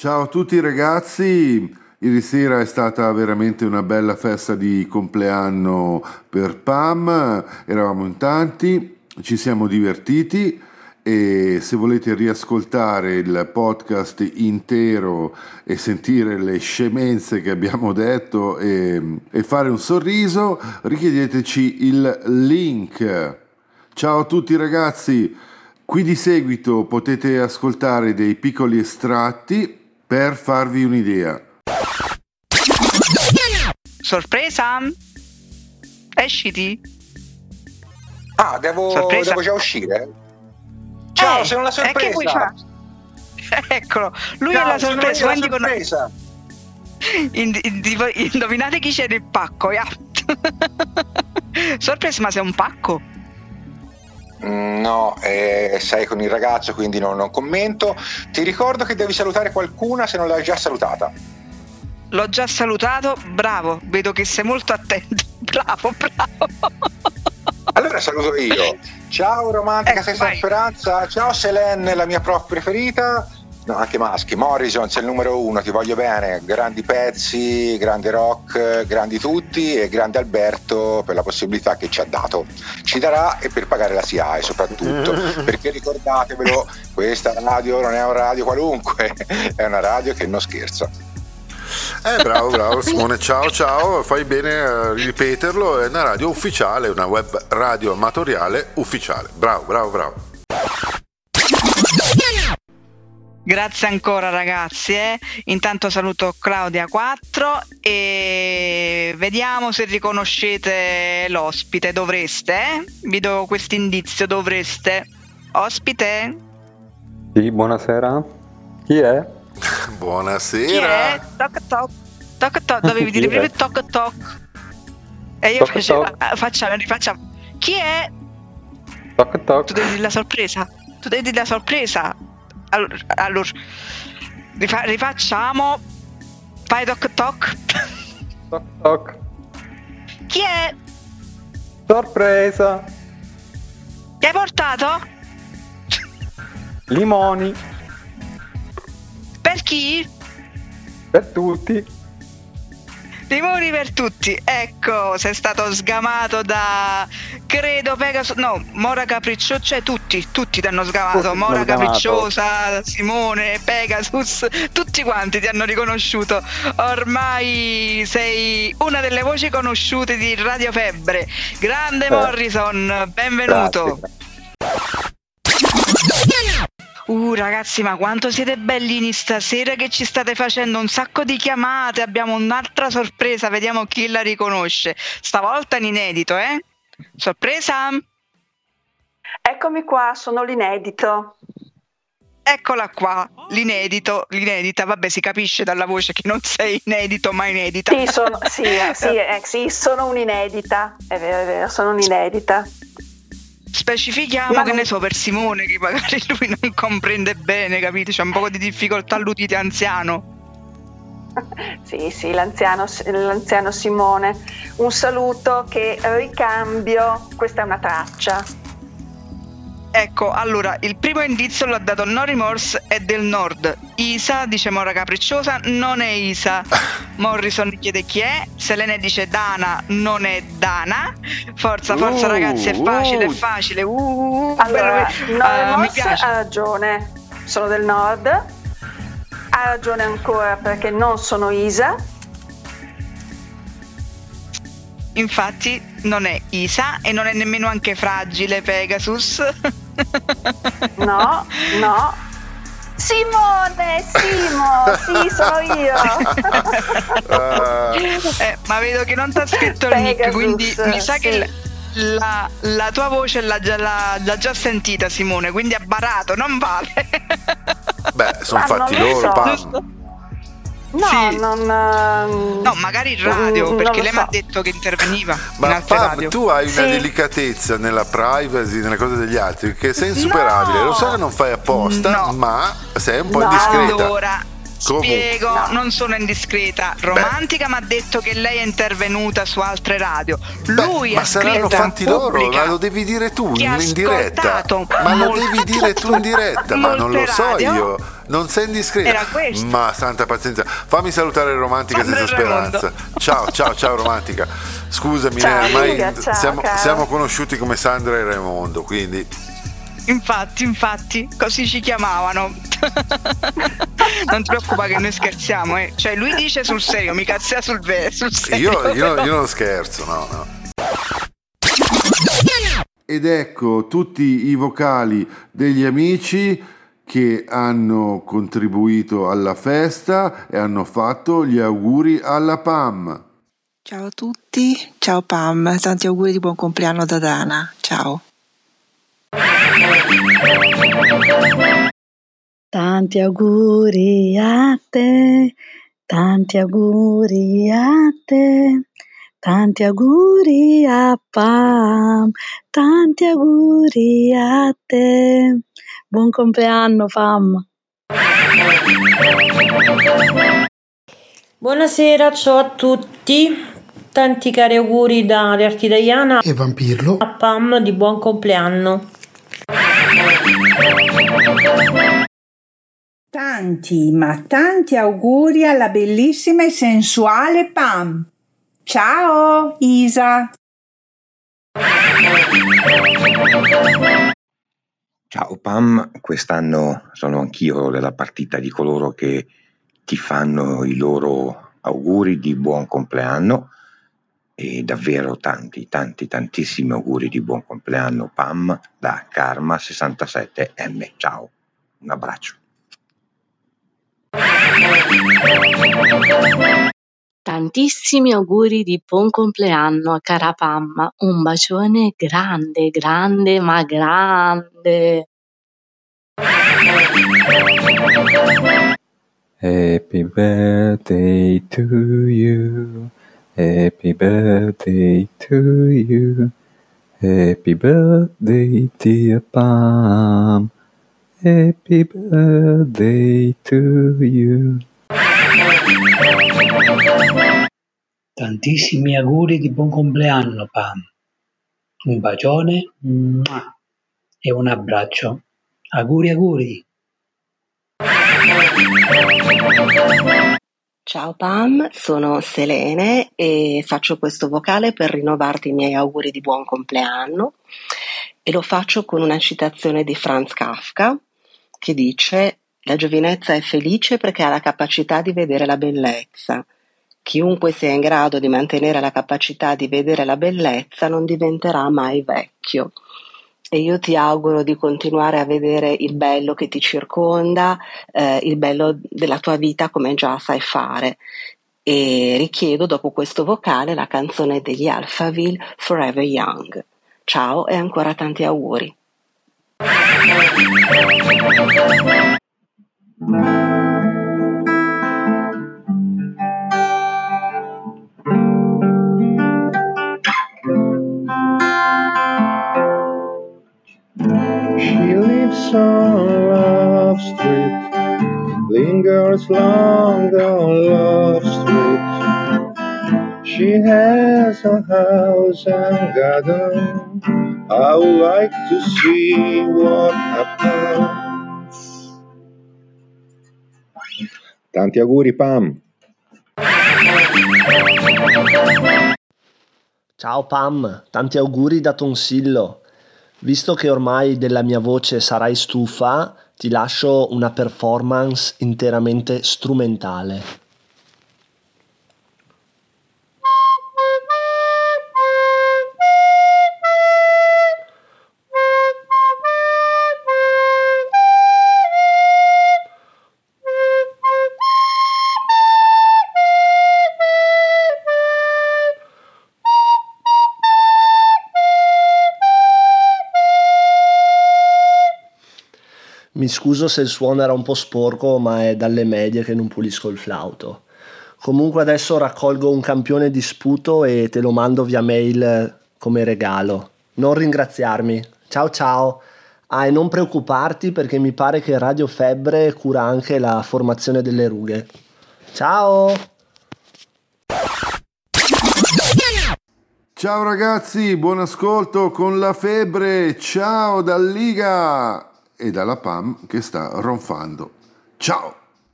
Ciao a tutti ragazzi, ieri sera è stata veramente una bella festa di compleanno per Pam, eravamo in tanti, ci siamo divertiti e se volete riascoltare il podcast intero e sentire le scemenze che abbiamo detto e, e fare un sorriso, richiedeteci il link. Ciao a tutti ragazzi, qui di seguito potete ascoltare dei piccoli estratti per farvi un'idea. Sorpresa? Esciti? Ah, devo, Sorpresa. devo già uscire? Ciao, Eh, sei una eh, che vuoi sorpresa! Eccolo, lui Ciao, è la sono sorpresa. io la sorpresa! Ind- ind- indovinate chi c'è nel pacco, ya. Sorpresa, ma sei un pacco? No, eh, sei con il ragazzo, quindi non, non commento. Ti ricordo che devi salutare qualcuna se non l'hai già salutata. L'ho già salutato, bravo, vedo che sei molto attento. Bravo, bravo. Allora saluto io. Ciao romantica Ecco, senza vai. speranza. Ciao Selene, la mia prof preferita. No, anche maschi. Morrison, sei il numero uno, ti voglio bene. Grandi pezzi, grande rock, grandi tutti e grande Alberto per la possibilità che ci ha dato. Ci darà e per pagare la SIAE soprattutto. Perché ricordatevelo, questa radio non è una radio qualunque, è una radio che non scherza. Eh, bravo, bravo Simone, ciao, ciao, fai bene a ripeterlo, è una radio ufficiale, una web radio amatoriale ufficiale. Bravo, bravo, bravo. Grazie ancora ragazzi. eh. Intanto saluto Claudia 4 e vediamo se riconoscete l'ospite. Dovreste, eh? Vi do questo indizio, dovreste. Ospite? Sì, buonasera. Chi è? Chi è? Buonasera. Toc toc. Toc toc. Dovevi dire prima toc toc. E io Toc facevo. toc. ah, Facciamo, rifacciamo. Chi è? Toc Tu toc. devi dire la sorpresa. Tu devi dire la sorpresa. Allora, allora rifa- rifacciamo. Fai toc toc. Toc toc. Chi è? Sorpresa. Che hai portato? Limoni Per chi? per tutti. Limoni per tutti. Ecco, sei stato sgamato da credo Pegasus. No, Mora Capricciosa, cioè tutti, tutti ti hanno sgamato. Tutti Mora. Capricciosa, Simone, Pegasus, tutti quanti ti hanno riconosciuto. Ormai sei una delle voci conosciute di Radio Febbre. Grande Eh. Morrison, benvenuto. Grazie. Uh ragazzi, ma quanto siete bellini stasera che ci state facendo un sacco di chiamate, abbiamo un'altra sorpresa, vediamo chi la riconosce. Stavolta in inedito, eh? Sorpresa? Eccomi qua, sono l'inedito. Eccola qua, l'inedito, l'inedita, vabbè si capisce dalla voce che non sei inedito ma inedita. Sì, sono, sì, sì, eh, sì, sono un'inedita. È vero, è vero, sono un'inedita. Specifichiamo Ma che ne so per Simone che magari lui non comprende bene, capite? C'è un po' di difficoltà all'udite anziano. Sì, sì, l'anziano, l'anziano Simone. Un saluto che ricambio. Questa è una traccia. Ecco, allora, il primo indizio l'ha dato No Remorse è del nord. Isa dice Mora Capricciosa, non è Isa. Morrison chiede chi è. Selene dice Dana, non è Dana. Forza, forza Uh, ragazzi, è facile, uh. è facile. Uh, uh, uh, Allora, no, eh, Remorse piace. ha ragione. Sono del nord. Ha ragione ancora perché non sono Isa. Infatti non è Isa e non è nemmeno anche fragile Pegasus. No, no. Simone, Simo, sì, sono io. Eh, ma vedo che non ti ha scritto il nick, quindi mi sa sì. che la, la tua voce l'ha già, l'ha- l'ha già sentita Simone, quindi ha barato, non vale. beh, sono Ah, non fatti lo loro, so. No, Sì. non. ehm, No, magari in radio, perché lei lo mi ha so. detto che interveniva in Ma Pam, radio. tu hai una Sì. delicatezza nella privacy, nelle cose degli altri, che sei insuperabile. No. Lo so che non fai apposta, No. ma sei un po' No. indiscreta. Allora, Come? spiego, No. non sono indiscreta. Romantica mi ha detto che lei è intervenuta su altre radio. Beh, Lui ma ha saranno fatti loro, ma lo devi dire tu in, in diretta. Ma lo devi dire tu in diretta, ma non lo so radio. io. Non sei indiscreta. Era questo. Ma santa pazienza. Fammi salutare Romantica Sandra senza Raimondo. speranza. Ciao, ciao, ciao Romantica. Scusami, Ciao, ormai ciao, siamo, siamo conosciuti come Sandra e Raimondo, quindi Infatti, infatti, così ci chiamavano. non ti preoccupa che noi scherziamo, eh. Cioè, lui dice sul serio, mi cazzia sul, ve- sul serio. io, io- io non scherzo, no, no. Ed ecco tutti i vocali degli amici che hanno contribuito alla festa e hanno fatto gli auguri alla PAM. Ciao a tutti, ciao Pam, tanti auguri di buon compleanno da Dana, ciao. Tanti auguri a te, tanti auguri a te, tanti auguri a Pam, tanti auguri a te. Buon compleanno Pam. Buonasera, ciao a tutti. Tanti cari auguri da Arti Diana e Vampirlo. a Pam di buon compleanno. Tanti, ma tanti auguri alla bellissima e sensuale Pam. Ciao, Isa. Ciao Pam, quest'anno sono anch'io della partita di coloro che ti fanno i loro auguri di buon compleanno e davvero tanti, tanti, tantissimi auguri di buon compleanno Pam da Karma67M. Ciao, un abbraccio. Tantissimi auguri di buon compleanno cara Pam. Un bacione grande, grande, ma grande. Happy birthday to you. Happy birthday to you. Happy birthday, dear Pam. Happy birthday to you. Tantissimi auguri di buon compleanno, Pam. Un bacione e un abbraccio. Auguri, auguri. Ciao Pam, sono Selene e faccio questo vocale per rinnovarti i miei auguri di buon compleanno e lo faccio con una citazione di Franz Kafka che dice La giovinezza è felice perché ha la capacità di vedere la bellezza. Chiunque sia in grado di mantenere la capacità di vedere la bellezza non diventerà mai vecchio. E io ti auguro di continuare a vedere il bello che ti circonda, eh, il bello della tua vita come già sai fare. E richiedo dopo questo vocale la canzone degli Alphaville Forever Young. Ciao e ancora tanti auguri. On Love Street, lingers long on Love Street. She has a house and garden. I would like to see what happens. Tanti auguri, Pam. Ciao Pam, tanti auguri da Tonsillo. Visto che ormai della mia voce sarai stufa, ti lascio una performance interamente strumentale. Mi scuso se il suono era un po' sporco, ma è dalle medie che non pulisco il flauto. Comunque adesso raccolgo un campione di sputo e te lo mando via mail come regalo. Non ringraziarmi. Ciao ciao. Ah, e non preoccuparti perché mi pare che Radio Febbre cura anche la formazione delle rughe. Ciao! Ciao ragazzi, buon ascolto con la febbre. Ciao dal Liga e dalla PAM che sta ronfando. Ciao!